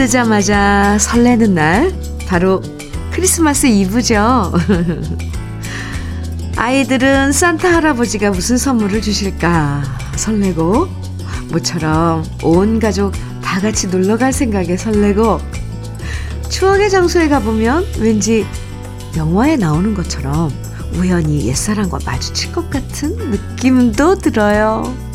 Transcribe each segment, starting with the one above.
눈 뜨자마자 설레는 날, 바로 크리스마스 이브죠. 아이들은 산타 할아버지가 무슨 선물을 주실까 설레고, 모처럼 온 가족 다 같이 놀러 갈 생각에 설레고, 추억의 장소에 가보면 왠지 영화에 나오는 것처럼 우연히 옛사랑과 마주칠 것 같은 느낌도 들어요.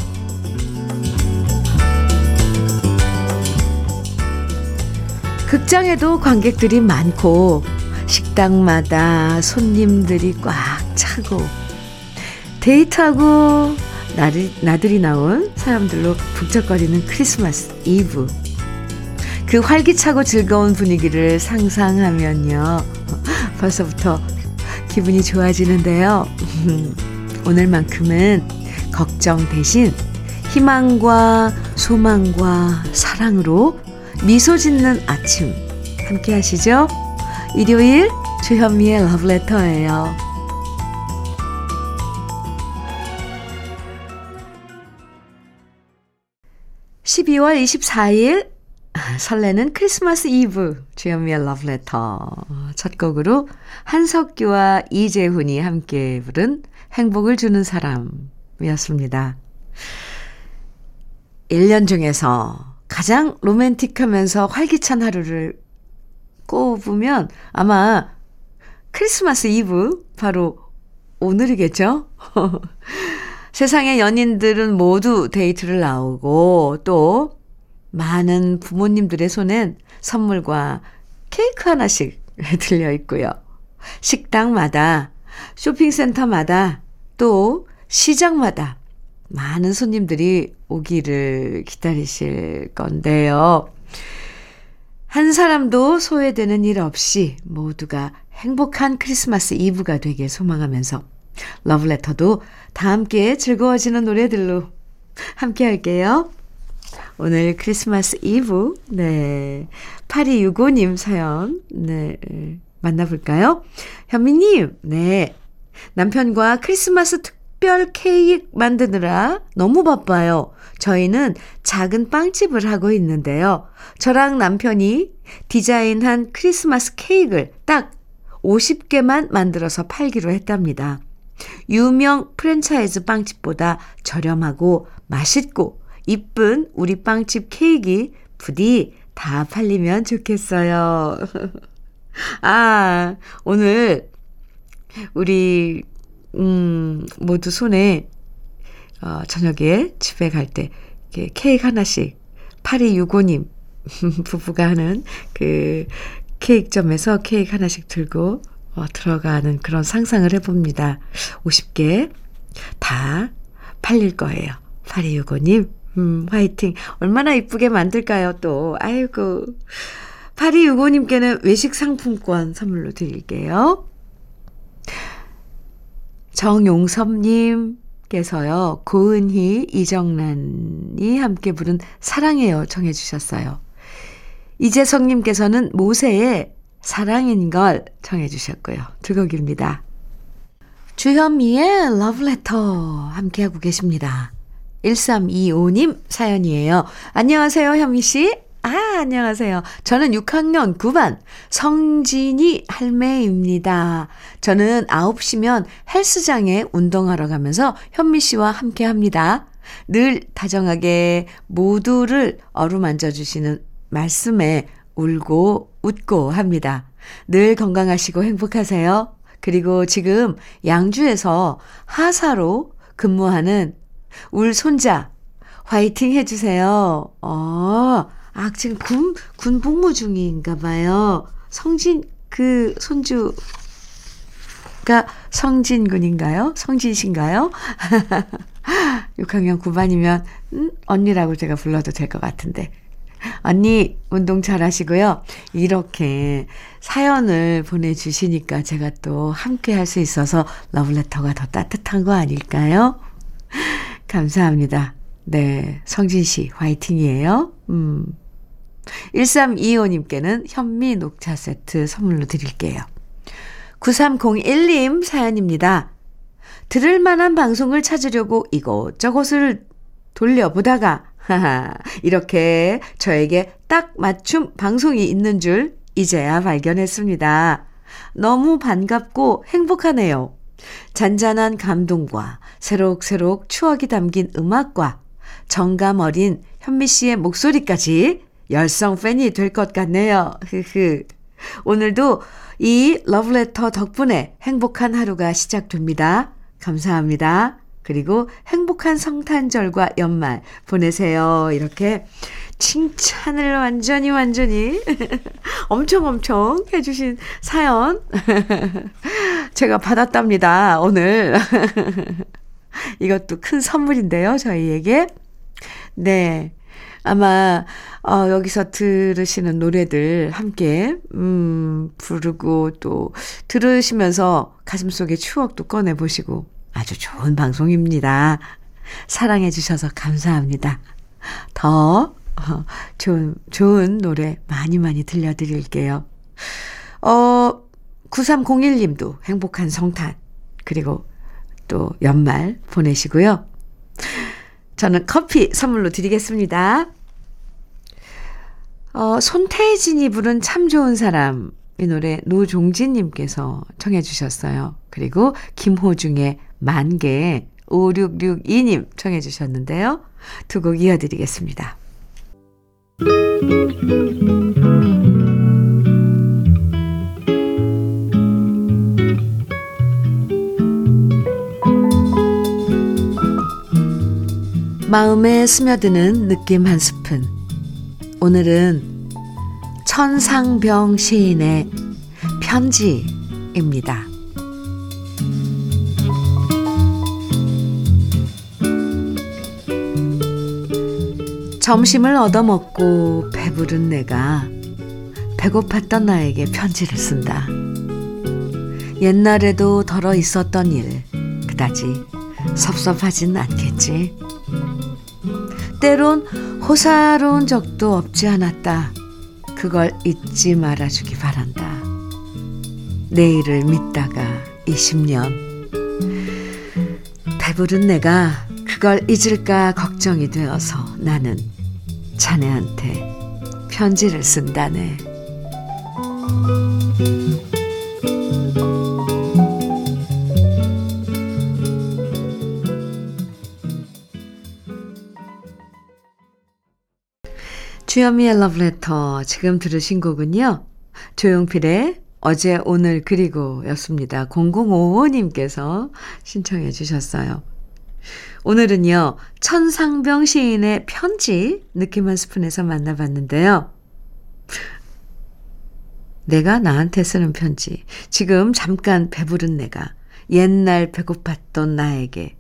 극장에도 관객들이 많고 식당마다 손님들이 꽉 차고 데이트하고 나들이, 나들이 나온 사람들로 북적거리는 크리스마스 이브. 그 활기차고 즐거운 분위기를 상상하면요. 벌써부터 기분이 좋아지는데요. 오늘만큼은 걱정 대신 희망과 소망과 사랑으로 미소 짓는 아침 함께 하시죠? 일요일 주현미의 러브레터예요. 12월 24일 설레는 크리스마스 이브 주현미의 러브레터 첫 곡으로 한석규와 이재훈이 함께 부른 행복을 주는 사람이었습니다. 1년 중에서 가장 로맨틱하면서 활기찬 하루를 꼽으면 아마 크리스마스 이브 바로 오늘이겠죠? 세상의 연인들은 모두 데이트를 나오고 또 많은 부모님들의 손엔 선물과 케이크 하나씩 들려 있고요. 식당마다, 쇼핑센터마다, 또 시장마다 많은 손님들이 오기를 기다리실 건데요. 한 사람도 소외되는 일 없이 모두가 행복한 크리스마스 이브가 되길 소망하면서 러브레터도 다 함께 즐거워지는 노래들로 함께 할게요. 오늘 크리스마스 이브, 네. 8265님 사연, 네. 만나볼까요? 현미님, 네. 남편과 크리스마스 특 별 케이크 만드느라 너무 바빠요. 저희는 작은 빵집을 하고 있는데요. 저랑 남편이 디자인한 크리스마스 케이크를 딱 50개만 만들어서 팔기로 했답니다. 유명 프랜차이즈 빵집보다 저렴하고 맛있고 이쁜 우리 빵집 케이크 부디 다 팔리면 좋겠어요. 아, 오늘 우리 음, 모두 손에 어, 저녁에 집에 갈때 케이크 하나씩 8265님 부부가 하는 그 케이크점에서 케이크 하나씩 들고 어, 들어가는 그런 상상을 해봅니다. 50개 다 팔릴 거예요. 8265님, 음, 화이팅. 얼마나 이쁘게 만들까요, 또. 아이고. 8265님께는 외식 상품권 선물로 드릴게요. 정용섭님께서요, 고은희, 이정란이 함께 부른 사랑해요 청해 주셨어요. 이재성님께서는 모세의 사랑인 걸 청해 주셨고요. 두 곡입니다. 주현미의 러브레터 함께하고 계십니다. 1325님 사연이에요. 안녕하세요, 현미 씨. 아, 안녕하세요. 저는 6학년 9반 성진이 할매입니다. 저는 9시면 헬스장에 운동하러 가면서 현미 씨와 함께 합니다. 늘 다정하게 모두를 어루만져 주시는 말씀에 울고 웃고 합니다. 늘 건강하시고 행복하세요. 그리고 지금 양주에서 하사로 근무하는 울 손자 화이팅 해주세요. 어, 아, 지금 군, 군 복무 중인가 봐요. 성진, 그, 손주 가 성진 군인가요? 성진신가요? 6학년 9반이면, 음, 언니라고 제가 불러도 될 것 같은데. 언니, 운동 잘 하시고요. 이렇게 사연을 보내주시니까 제가 또 함께 할 수 있어서 러블레터가 더 따뜻한 거 아닐까요? 감사합니다. 네. 성진 씨, 화이팅이에요. 음. 1325님께는 현미 녹차 세트 선물로 드릴게요. 9301님 사연입니다. 들을 만한 방송을 찾으려고 이곳저곳을 돌려보다가 하하, 이렇게 저에게 딱 맞춤 방송이 있는 줄 이제야 발견했습니다. 너무 반갑고 행복하네요. 잔잔한 감동과 새록새록 추억이 담긴 음악과 정감 어린 현미 씨의 목소리까지 열성 팬이 될 것 같네요. 흐흐. 오늘도 이 러브레터 덕분에 행복한 하루가 시작됩니다. 감사합니다. 그리고 행복한 성탄절과 연말 보내세요. 이렇게 칭찬을 완전히 완전히 엄청 엄청 해주신 사연 제가 받았답니다. 오늘 이것도 큰 선물인데요. 저희에게 네 아마 어, 여기서 들으시는 노래들 함께 음 부르고 또 들으시면서 가슴속에 추억도 꺼내 보시고 아주 좋은 방송입니다. 사랑해 주셔서 감사합니다. 더 어, 좋은, 좋은 노래 많이 많이 들려드릴게요. 어, 9301님도 행복한 성탄, 그리고 또 연말 보내시고요. 저는 커피 선물로 드리겠습니다. 어, 손태진이 부른 참 좋은 사람. 이 노래 노종진님께서 청해 주셨어요. 그리고 김호중의 만개 5662님 청해 주셨는데요. 두 곡 이어드리겠습니다. 마음에 스며드는 느낌 한 스푼. 오늘은 천상병 시인의 편지입니다. 점심을 얻어먹고 배부른 내가 배고팠던 나에게 편지를 쓴다. 옛날에도 덜어 있었던 일, 그다지 섭섭하진 않겠지. 때론 호사로운 적도 없지 않았다. 그걸 잊지 말아주기 바란다. 내일을 믿다가 20년. 배부른 내가 그걸 잊을까 걱정이 되어서 나는 자네한테 편지를 쓴다네. 주현미의 러브레터 지금 들으신 곡은요. 조용필의 어제 오늘 그리고 였습니다. 0055님께서 신청해 주셨어요. 오늘은요, 천상병 시인의 편지 느낌 한 스푼에서 만나봤는데요. 내가 나한테 쓰는 편지. 지금 잠깐 배부른 내가 옛날 배고팠던 나에게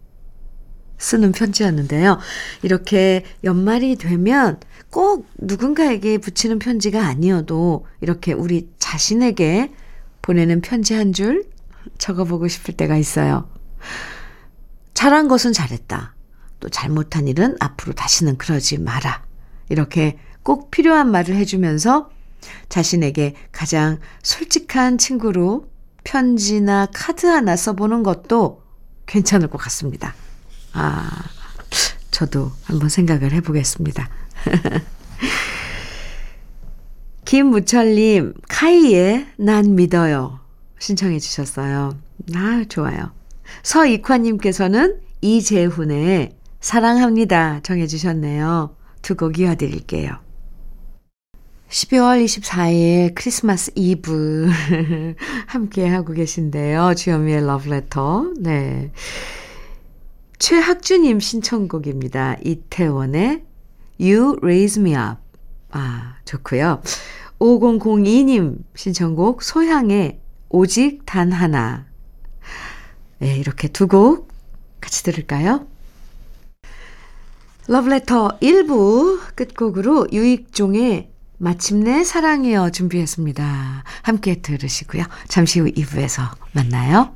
쓰는 편지였는데요. 이렇게 연말이 되면 꼭 누군가에게 붙이는 편지가 아니어도 이렇게 우리 자신에게 보내는 편지 한 줄 적어보고 싶을 때가 있어요. 잘한 것은 잘했다. 또 잘못한 일은 앞으로 다시는 그러지 마라. 이렇게 꼭 필요한 말을 해주면서 자신에게 가장 솔직한 친구로 편지나 카드 하나 써보는 것도 괜찮을 것 같습니다. 아, 저도 한번 생각을 해보겠습니다. 김무철님, 카이의 난 믿어요. 신청해 주셨어요. 아, 좋아요. 서익화님께서는 이재훈의 사랑합니다. 정해 주셨네요. 두 곡 이어드릴게요. 12월 24일 크리스마스 이브 함께 하고 계신데요. 주현미의 러브레터. 네. 최학주님 신청곡입니다. 이태원의 You Raise Me Up. 아, 좋고요. 5002님 신청곡 소향의 오직 단 하나. 네, 이렇게 두 곡 같이 들을까요? 러브레터 1부 끝곡으로 유익종의 마침내 사랑이여 준비했습니다. 함께 들으시고요. 잠시 후 2부에서 만나요.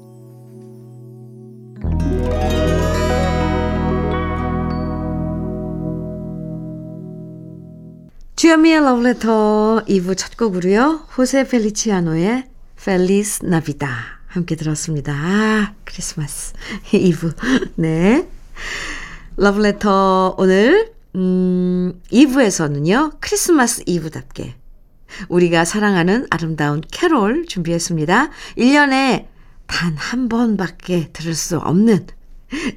주현미의 Letter 2부 첫 곡으로요. 호세 펠리치아노의 Feliz Navidad 함께 들었습니다. 아, 크리스마스 2부. 네. Letter 오늘 음, 2부에서는요. 크리스마스 이브답게 우리가 사랑하는 아름다운 캐롤 준비했습니다. 1년에 단 한 번밖에 들을 수 없는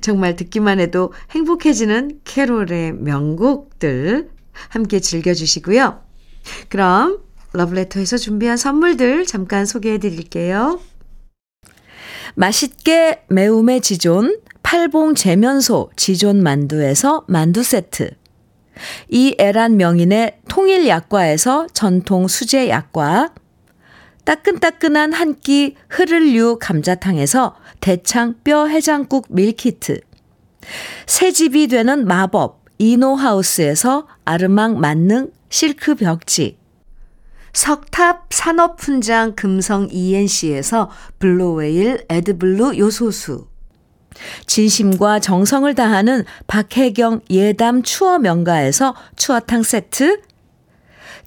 정말 듣기만 해도 행복해지는 캐롤의 명곡들 함께 즐겨주시고요. 그럼 러브레터에서 준비한 선물들 잠깐 소개해 드릴게요. 맛있게 매움의 지존 팔봉 재면소 지존 만두에서 만두 세트 이 애란 명인의 통일 약과에서 전통 수제 약과, 따끈따끈한 한 끼 흐를류 감자탕에서 대창 뼈 해장국 밀키트, 새집이 되는 마법 이노하우스에서 아르망 만능 실크 벽지, 석탑 산업훈장 금성 ENC에서 블루웨일 에드블루 요소수, 진심과 정성을 다하는 박혜경 예담 추어 명가에서 추어탕 세트,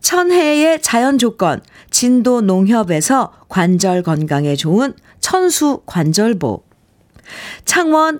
천혜의 자연 조건 진도 농협에서 관절 건강에 좋은 천수 관절보, 창원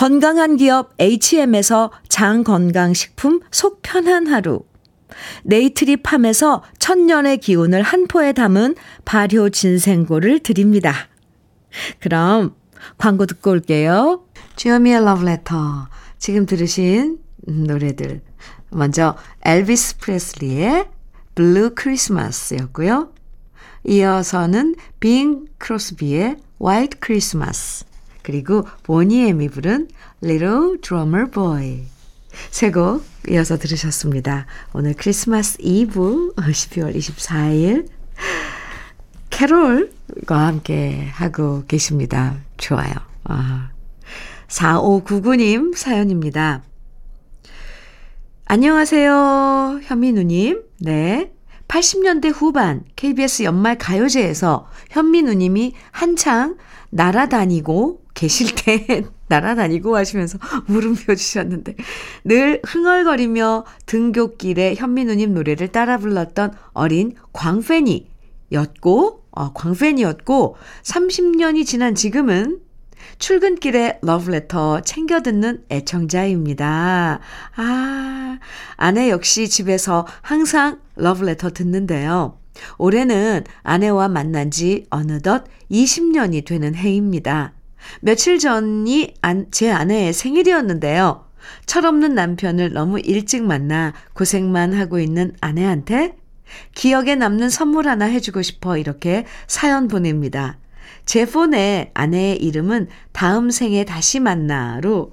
건강한 기업 H&M에서 장건강식품 속 편한 하루, 네이트리 팜에서 천년의 기운을 한 포에 담은 발효 진생고를 드립니다. 그럼 광고 듣고 올게요. 주현미의 러브레터. 지금 들으신 노래들. 먼저 엘비스 프레슬리의 Blue Christmas였고요. 이어서는 빙 크로스비의 White Christmas. 그리고 보니 엠이 부른 Little Drummer Boy. 세곡 이어서 들으셨습니다. 오늘 크리스마스 이브 12월 24일 캐롤과 함께 하고 계십니다. 좋아요. 아. 4599님 사연입니다. 안녕하세요, 현민우님. 네. 80년대 후반 KBS 연말 가요제에서 현민우님이 한창 날아다니고 계실 때 날아다니고 하시면서 물음표 주셨는데 늘 흥얼거리며 등굣길에 현민우님 노래를 따라 불렀던 어린 광팬이였고 어, 광팬이었고 30년이 지난 지금은 출근길에 러브레터 챙겨 듣는 애청자입니다. 아, 아내 역시 집에서 항상 러브레터 듣는데요. 올해는 아내와 만난 지 어느덧 20년이 되는 해입니다. 며칠 전이 제 아내의 생일이었는데요. 철없는 남편을 너무 일찍 만나 고생만 하고 있는 아내한테 기억에 남는 선물 하나 해주고 싶어 이렇게 사연 보냅니다. 제 폰에 아내의 이름은 다음 생에 다시 만나로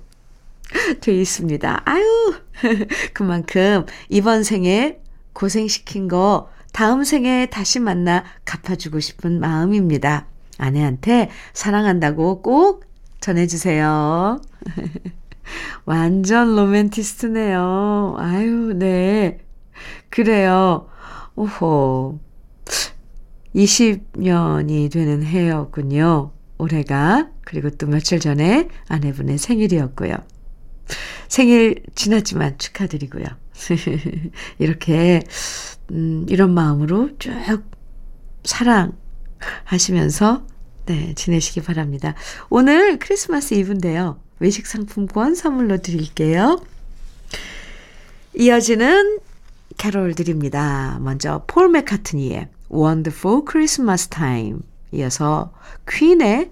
돼 있습니다. 아유, 그만큼 이번 생에 고생시킨 거 다음 생에 다시 만나 갚아주고 싶은 마음입니다. 아내한테 사랑한다고 꼭 전해주세요. 완전 로맨티스트네요. 아유, 네. 그래요. 오호. 20년이 되는 해였군요. 올해가. 그리고 또 며칠 전에 아내분의 생일이었고요. 생일 지났지만 축하드리고요. 이렇게, 음, 이런 마음으로 쭉 사랑 하시면서 네, 지내시기 바랍니다. 오늘 크리스마스 이브인데요. 외식 상품권 선물로 드릴게요. 이어지는 캐롤 드립니다. 먼저 폴 맥카트니의 Wonderful Christmas Time 이어서 퀸의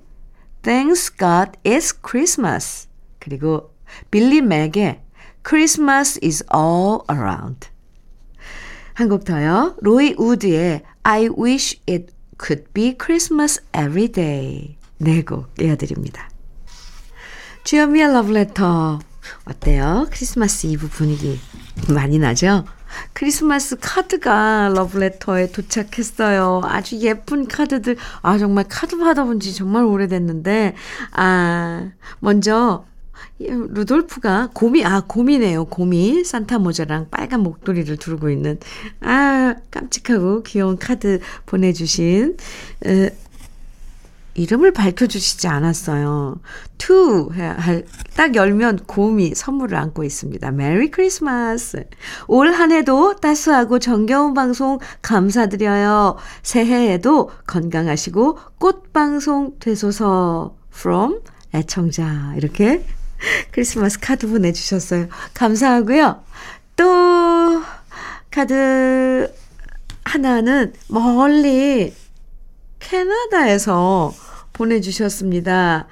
Thanks God It's Christmas 그리고 빌리 맥의 Christmas is all around 한 곡 더요. 로이 우드의 I wish it could be Christmas every day 네곡 이어드립니다. 주현미의 러브레터 어때요? 크리스마스 이브 분위기 많이 나죠? 크리스마스 카드가 러브레터에 도착했어요. 아주 예쁜 카드들. 아, 정말 카드 받아본 지 정말 오래됐는데. 아, 먼저 루돌프가 곰이, 아, 곰이네요. 곰이 산타 모자랑 빨간 목도리를 두르고 있는, 아, 깜찍하고 귀여운 카드 보내주신, 에, 이름을 밝혀주시지 않았어요. 투, 딱 열면 곰이 선물을 안고 있습니다. 메리 크리스마스. 올 한 해도 따스하고 정겨운 방송 감사드려요. 새해에도 건강하시고 꽃방송 되소서. from 애청자. 이렇게 크리스마스 카드 보내주셨어요. 감사하고요. 또, 카드 하나는 멀리 캐나다에서 보내주셨습니다.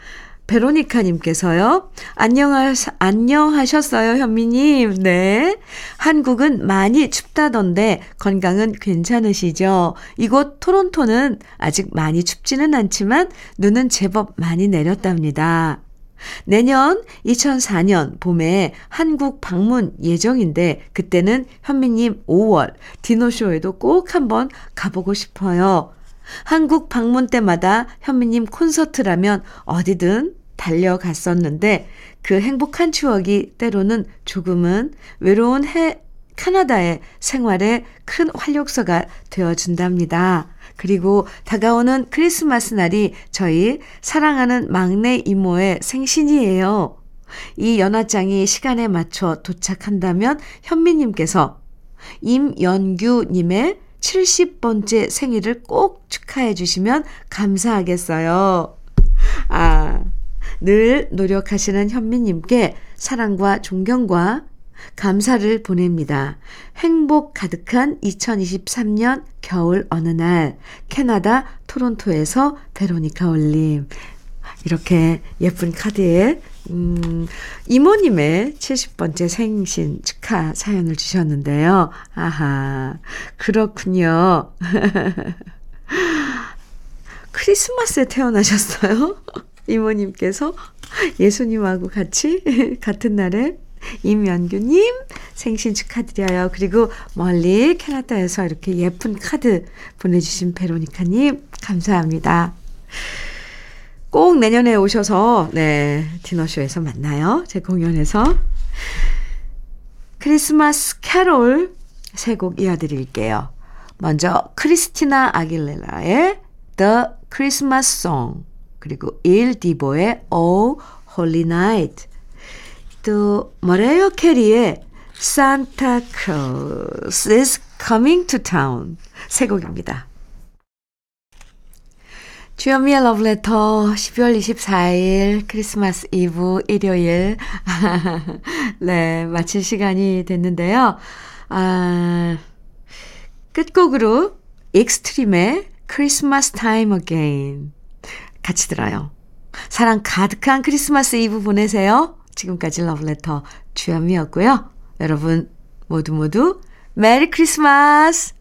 베로니카님께서요. 안녕하, 안녕하셨어요, 현미님. 네. 한국은 많이 춥다던데 건강은 괜찮으시죠? 이곳 토론토는 아직 많이 춥지는 않지만 눈은 제법 많이 내렸답니다. 내년 2004년 봄에 한국 방문 예정인데 그때는 현미님 5월 디노쇼에도 꼭 한번 가보고 싶어요. 한국 방문 때마다 현미님 콘서트라면 어디든 달려갔었는데 그 행복한 추억이 때로는 조금은 외로운 해, 캐나다의 생활에 큰 활력소가 되어준답니다. 그리고 다가오는 크리스마스 날이 저희 사랑하는 막내 이모의 생신이에요. 이 연화장이 시간에 맞춰 도착한다면 현미님께서 임연규님의 70번째 생일을 꼭 축하해 주시면 감사하겠어요. 아, 늘 노력하시는 현미님께 사랑과 존경과 감사를 보냅니다. 행복 가득한 2023년 겨울 어느 날 캐나다 토론토에서 베로니카 올림 이렇게 예쁜 카드에 음, 이모님의 70번째 생신 축하 사연을 주셨는데요. 아하, 그렇군요. 크리스마스에 태어나셨어요? 이모님께서 예수님하고 같이 같은 날에 임연규님 생신 축하드려요. 그리고 멀리 캐나다에서 이렇게 예쁜 카드 보내주신 베로니카님 감사합니다. 꼭 내년에 오셔서 네 디너쇼에서 만나요. 제 공연에서 크리스마스 캐롤 세 곡 이어드릴게요. 먼저 크리스티나 아길레라의 The Christmas Song 그리고 일 디보의 Oh Holy Night 또 머레이어 캐리의 Santa Claus is Coming to Town 세 곡입니다. 주현미의 러브레터 12월 24일 크리스마스 이브 일요일 네 마칠 시간이 됐는데요. 아 끝곡으로 익스트림의 Christmas Time Again 같이 들어요. 사랑 가득한 크리스마스 이브 보내세요. 지금까지 러브레터 주현미였고요. 여러분 모두 모두 메리 크리스마스!